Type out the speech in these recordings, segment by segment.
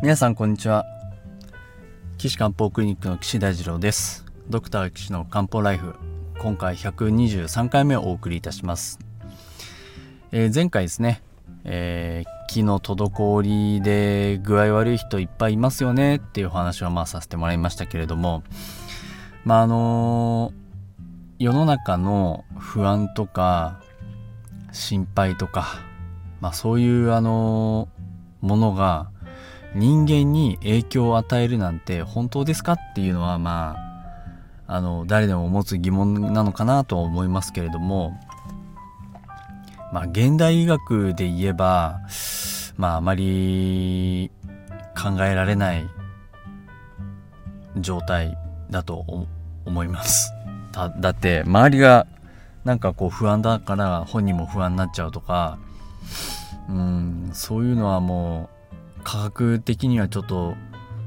皆さんこんにちは。岸漢方クリニックの岸大二郎です。ドクター岸の漢方ライフ今回123回目をお送りいたします、えー、前回ですね、えー、気の滞りで具合悪い人いっぱいいますよねっていうお話をまあさせてもらいましたけれどもまああのー、世の中の不安とか心配とかまあそういうあのものが人間に影響を与えるなんて本当ですかっていうのはまああの誰でも持つ疑問なのかなとは思いますけれどもまあ現代医学で言えばまああまり考えられない状態だと思います。だだって周りがなんかこう不安だから本人も不安になっちゃうとかうんそういうのはもう科学的にはちょっと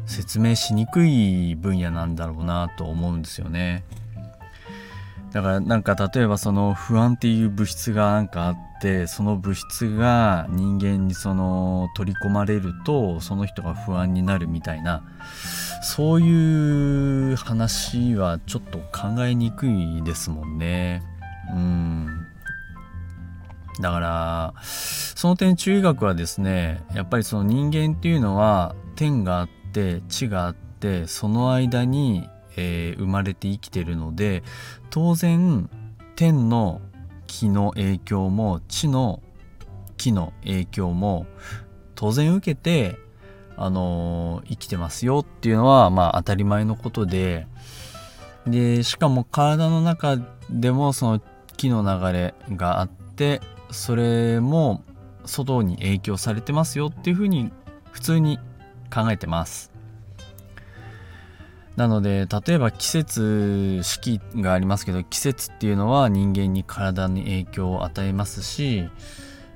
説明しにくい分野なんだろうなと思うんですよね。だからなんか例えばその不安っていう物質がなんかあってその物質が人間にその取り込まれるとその人が不安になるみたいなそういう話はちょっと考えにくいですもんね。うんだからその点中医学はですねやっぱりその人間っていうのは天があって地があってその間に、えー、生まれて生きてるので当然天の気の影響も地の気の影響も当然受けてあのー、生きてますよっていうのはまあ当たり前のことででしかも体の中でもその気の流れがあってそれも外に影響されてますよっていうふうに普通に考えてます。なので例えば季節四季がありますけど季節っていうのは人間に体に影響を与えますし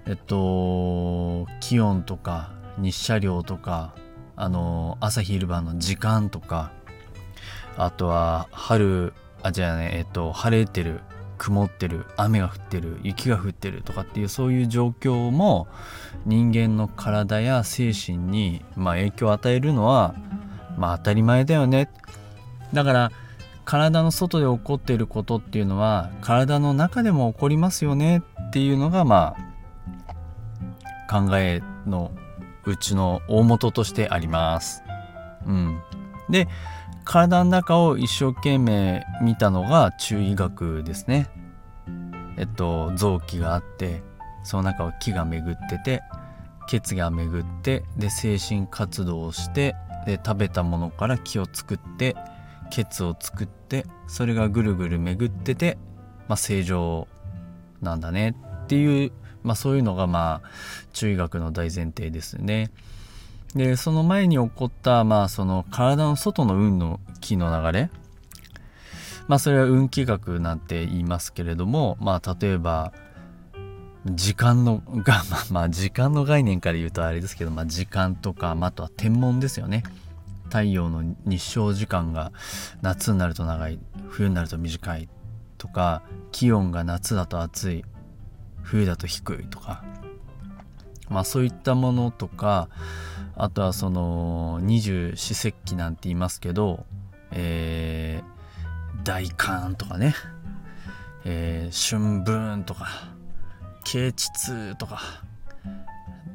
えっと気温とか日射量とかあの朝昼晩の時間とかあとは春あじゃあねえっと晴れてる曇ってる雨が降ってる雪が降ってるとかっていうそういう状況も人間の体や精神に、まあ、影響を与えるのは、まあ、当たり前だよね。だから体の外で起こっていることっていうのは体の中でも起こりますよね。っていうのがまあ考えのうちの大元としてあります。うん、で体の中を一生懸命見たのが中医学ですね。えっと臓器があってその中を気が巡ってて血が巡ってで精神活動をしてで食べたものから気を作って血を作ってそれがぐるぐる巡ってて、まあ、正常なんだねっていう、まあ、そういうのがまあ中医学の大前提ですね。でその前に起こったまあその体の外の運の気の流れ。まあそれは運気学なんて言いますけれどもまあ例えば時間の が、まあ、時間の概念から言うとあれですけど、まあ、時間とか、まあ、あとは天文ですよね。太陽の日照時間が夏になると長い冬になると短いとか気温が夏だと暑い冬だと低いとか。まあそういったものとかあとはその二十四節気なんて言いますけど、えー、大寒とかね、えー、春分とか啓蟄とか、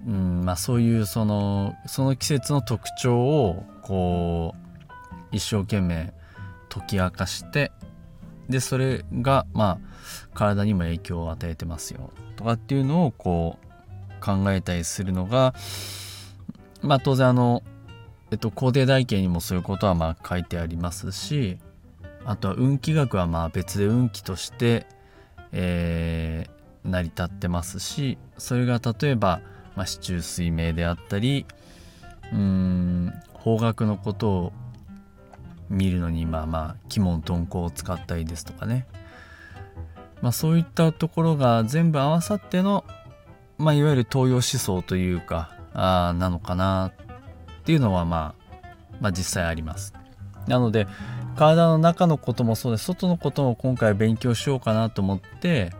うんまあ、そういうそのその季節の特徴をこう一生懸命解き明かしてでそれがまあ体にも影響を与えてますよとかっていうのをこう考えたりするのがまあ当然あの、えっと、工程台形にもそういうことはまあ書いてありますしあとは運気学はまあ別で運気として、えー、成り立ってますしそれが例えば、まあ、市中水明であったりうん方角のことを見るのにまあまあ鬼門遁甲を使ったりですとかね。まあそういったところが全部合わさっての、まあ、いわゆる東洋思想というかあなのかなっていうのは、まあ、まあ実際あります。なので体の中のこともそうです外のことも今回勉強しようかなと思って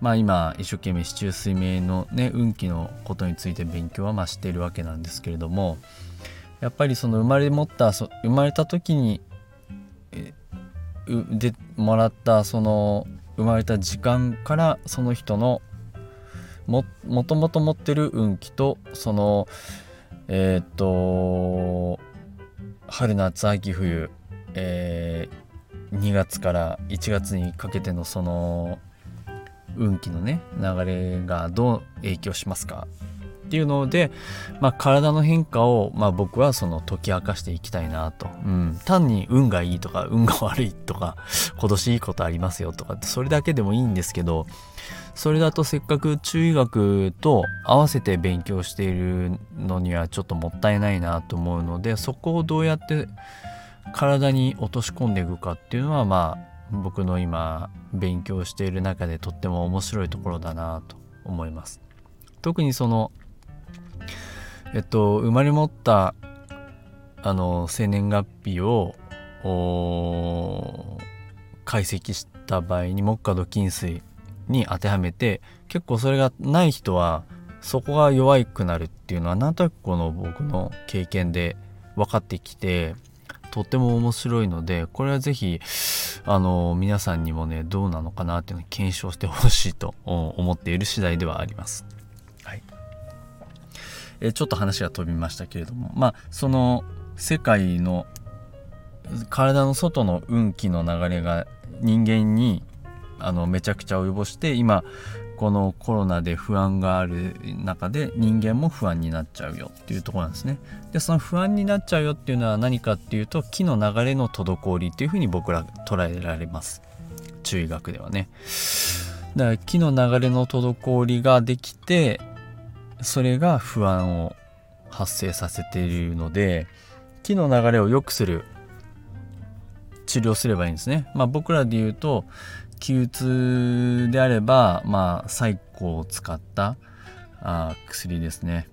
まあ今一生懸命市中水明のね運気のことについて勉強はまあしているわけなんですけれどもやっぱりその生まれ持ったそ生まれた時にでもらったその生まれた時間からその人のもともと持ってる運気とそのえっ、と春夏秋冬、えー、2月から1月にかけてのその運気のね流れがどう影響しますか？っていうので、まあ、体の変化を、まあ、僕はその解き明かしていきたいなと、うん、単に運がいいとか運が悪いとか今年いいことありますよとかってそれだけでもいいんですけどそれだとせっかく中医学と合わせて勉強しているのにはちょっともったいないなと思うのでそこをどうやって体に落とし込んでいくかっていうのはまあ僕の今勉強している中でとっても面白いところだなと思います。特にそのえっと生まれ持ったあの生年月日を解析した場合に木下土金水に当てはめて結構それがない人はそこが弱くなるっていうのはなんとなくこの僕の経験で分かってきてとっても面白いのでこれは是非あの皆さんにもねどうなのかなっていうのを検証してほしいと思っている次第ではあります。はいえちょっと話が飛びましたけれどもまあその世界の体の外の運気の流れが人間にあのめちゃくちゃ及ぼして今このコロナで不安がある中で人間も不安になっちゃうよっていうとこなんですね。でその不安になっちゃうよっていうのは何かっていうと気の流れの滞りっていうふうに僕ら捉えられます。中医学ではね。だから気の流れの滞りができてそれが不安を発生させているので気の流れを良くする治療すればいいんですね。まあ僕らで言うと気鬱であれば、まあ、サイコを使ったあ薬ですね。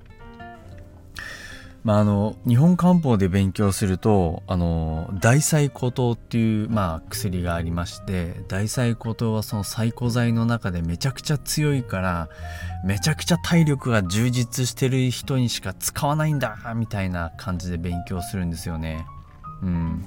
まあ、あの日本漢方で勉強するとあの大細骨糖っていう、まあ、薬がありまして大細骨糖はその細骨剤の中でめちゃくちゃ強いからめちゃくちゃ体力が充実してる人にしか使わないんだみたいな感じで勉強するんですよね。うん、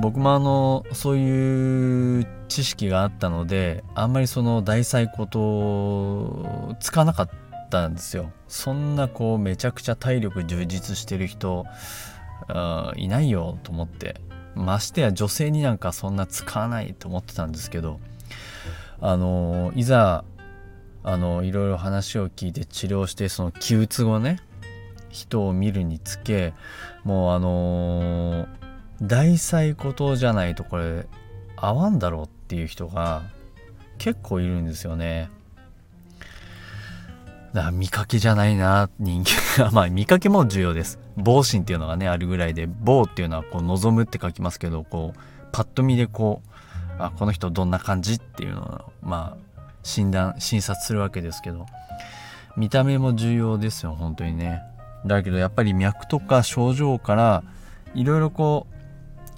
僕もあのそういう知識があったのであんまりその大細ことつかなかったんですよ。そんなこうめちゃくちゃ体力充実してる人いないよと思って。ましてや女性になんかそんな使わないと思ってたんですけどあのいざあのいろいろ話を聞いて治療してその気鬱後ね人を見るにつけもうあのー大細ことじゃないとこれ合わんだろうっていう人が結構いるんですよね。だから見かけじゃないな人間が まあ見かけも重要です。防心っていうのがねあるぐらいで防っていうのはこう望むって書きますけどこうパッと見でこうあこの人どんな感じっていうのをまあ診断診察するわけですけど見た目も重要ですよ本当にね。だけどやっぱり脈とか症状からいろいろこう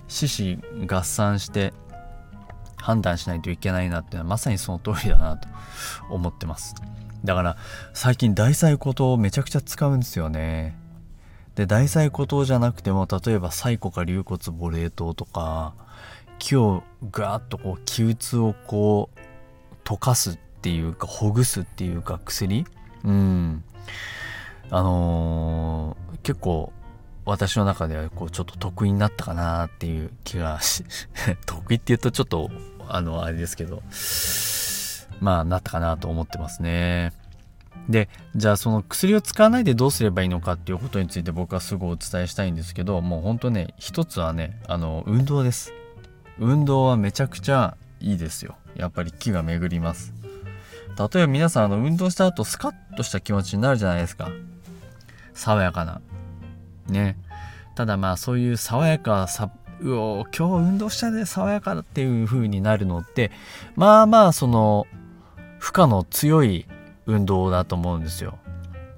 獅子合算して判断しないといけないなっていうのはまさにその通りだなと思ってます。だから最近大細骨をめちゃくちゃ使うんですよね。で大細骨じゃなくても例えば細骨か龍骨母冷凍とか気をガーッとこう気鬱をこう溶かすっていうかほぐすっていうか薬。うん。あのー、結構私の中ではこうちょっと得意になったかなっていう気がし 得意って言うとちょっとあのあれですけどまあなったかなと思ってますね。でじゃあその薬を使わないでどうすればいいのかっていうことについて僕はすごいお伝えしたいんですけどもうほんとね一つはねあの運動です。運動はめちゃくちゃいいですよ。やっぱり気が巡ります。例えば皆さんあの運動した後スカッとした気持ちになるじゃないですか。爽やかな。ねただまあそういう爽やかさうお今日運動したで爽やかだっていう風になるのってまあまあその負荷の強い運動だと思うんですよ。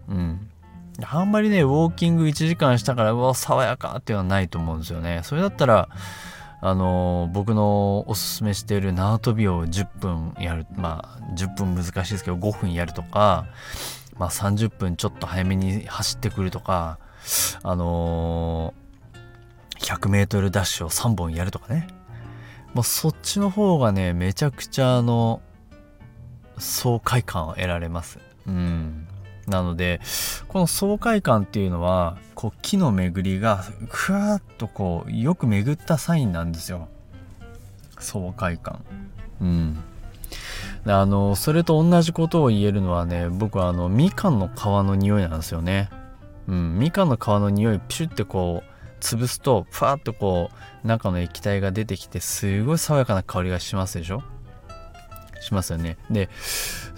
うん。あんまりね、ウォーキング1時間したから、うわ、爽やかっていうのはないと思うんですよね。それだったら、あの、僕のおすすめしている縄跳びを10分やる、まあ、10分難しいですけど、5分やるとか、まあ、30分ちょっと早めに走ってくるとか、あのー、100m ダッシュを3本やるとかね。もうそっちの方がねめちゃくちゃあの爽快感を得られます。うん。なのでこの爽快感っていうのはこう木の巡りがふわっとこうよく巡ったサインなんですよ。爽快感。うん。あのそれと同じことを言えるのはね僕はあのみかんの皮の匂いなんですよね。うんみかんの皮の匂いピシュってこう潰すとふわっとこう中の液体が出てきてすごい爽やかな香りがしますでしょ？しますよね。で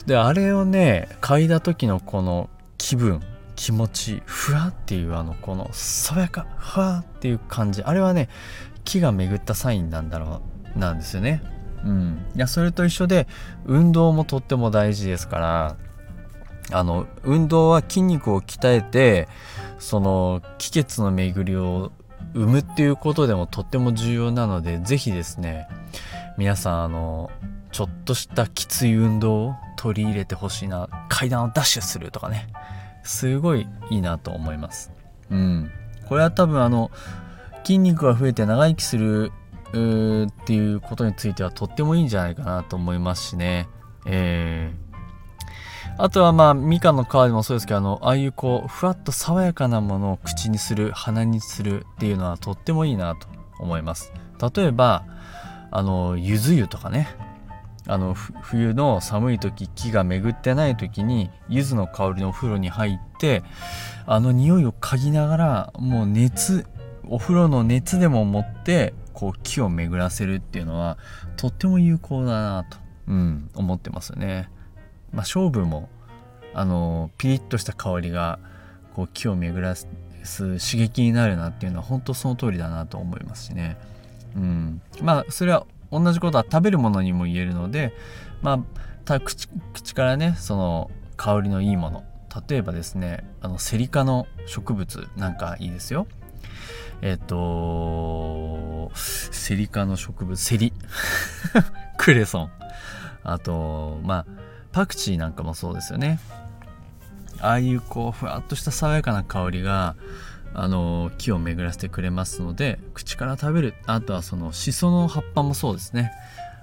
であれをね嗅いだ時のこの気分気持ちふわっていうあのこの爽やかふわっていう感じあれはね木が巡ったサインなんだろうなんですよね。うん。いやそれと一緒で運動もとっても大事ですからあの運動は筋肉を鍛えてその気血の巡りを生むっていうことでもとっても重要なので是非ですね皆さんあのちょっとしたきつい運動を取り入れてほしいな階段をダッシュするとかねすごいいいなと思います。うん。これは多分あの筋肉が増えて長生きするっていうことについてはとってもいいんじゃないかなと思いますしね。えー。あとはまあみかんの皮でもそうですけどあのああいうこうふわっと爽やかなものを口にする鼻にするっていうのはとってもいいなと思います例えばあのゆず湯とかねあの冬の寒い時木が巡ってない時に柚子の香りのお風呂に入ってあの匂いを嗅ぎながらもう熱お風呂の熱でも持ってこう木を巡らせるっていうのはとっても有効だなと、うん、思ってますよね。まあ、勝負もあのピリッとした香りがこう木を巡らす刺激になるなっていうのは本当その通りだなと思いますしね。うん、まあそれは同じことは食べるものにも言えるので、まあ、口口からねその香りのいいもの例えばですねあのセリ科の植物なんかいいですよ。えっ、とセリ科の植物セリ クレソンあとまあパクチーなんかもそうですよね。ああいうこうふわっとした爽やかな香りがあの木を巡らせてくれますので口から食べる。あとはそのシソの葉っぱもそうですね。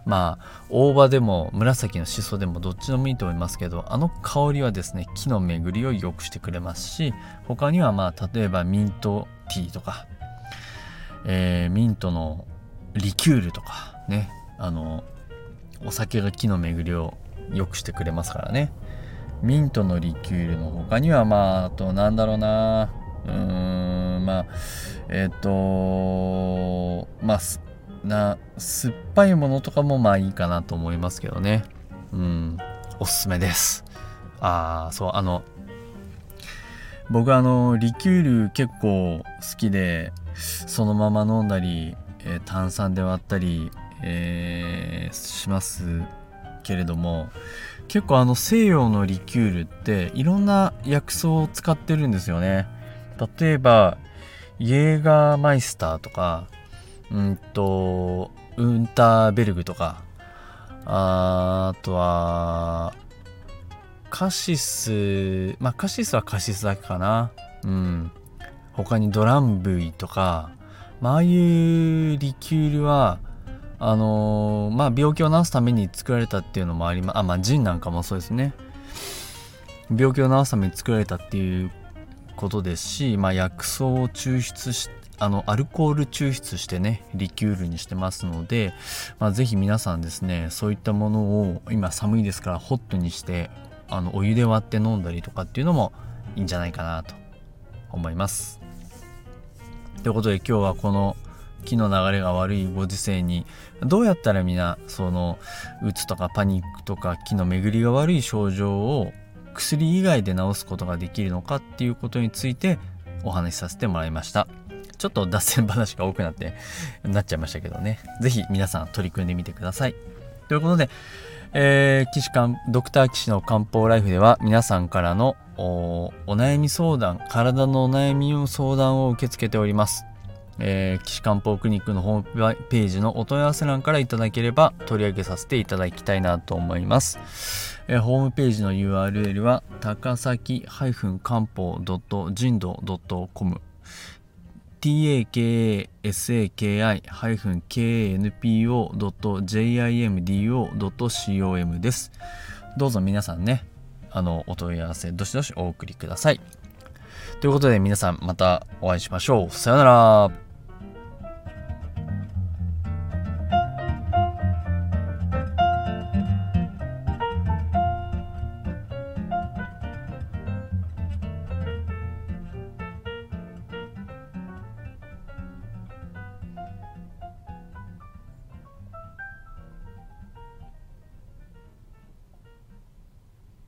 まあ大葉でも紫のシソでもどっちでもいいと思いますけどあの香りはですね木の巡りを良くしてくれますし他にはまあ例えばミントティーとか、えー、ミントのリキュールとかねあのお酒が木の巡りを良くしてくれますからね。ミントのリキュールの他にはまああとなんだろうな。うーんまあえっ、ー、とまあな酸っぱいものとかもまあいいかなと思いますけどね。うんおすすめです。ああそうあの僕あのリキュール結構好きでそのまま飲んだり、えー、炭酸で割ったり、えー、します。けれども結構あの西洋のリキュールっていろんな薬草を使ってるんですよね。例えばイエーガーマイスターとかうんとウンターベルグとかあとはカシスまあカシスはカシスだけかな。うん。他にドランブイとか、まああいうリキュールはあのー、まあ病気を治すために作られたっていうのもありまあまあジンなんかもそうですね病気を治すために作られたっていうことですし、まあ、薬草を抽出しあのアルコール抽出してねリキュールにしてますので、まあ、ぜひ皆さんですねそういったものを今寒いですからホットにしてあのお湯で割って飲んだりとかっていうのもいいんじゃないかなと思います。ということで今日はこの気の流れが悪いご時世にどうやったらみなそのうつとかパニックとか気の巡りが悪い症状を薬以外で治すことができるのかっていうことについてお話しさせてもらいました。ちょっと脱線話が多くなってなっちゃいましたけどね。是非皆さん取り組んでみてください。ということでえー、岸漢ドクター岸の漢方ライフでは皆さんからのお悩み相談体のお悩みの相談を受け付けております。えー、岸漢方クリニックのホームページのお問い合わせ欄からいただければ取り上げさせていただきたいなと思います。えー、ホームページの URL は高崎漢方人道 .com taksaki-kanpo.jimdo.com です。どうぞ皆さんね、あの、お問い合わせ、どしどしお送りください。ということで皆さんまたお会いしましょう。さようなら。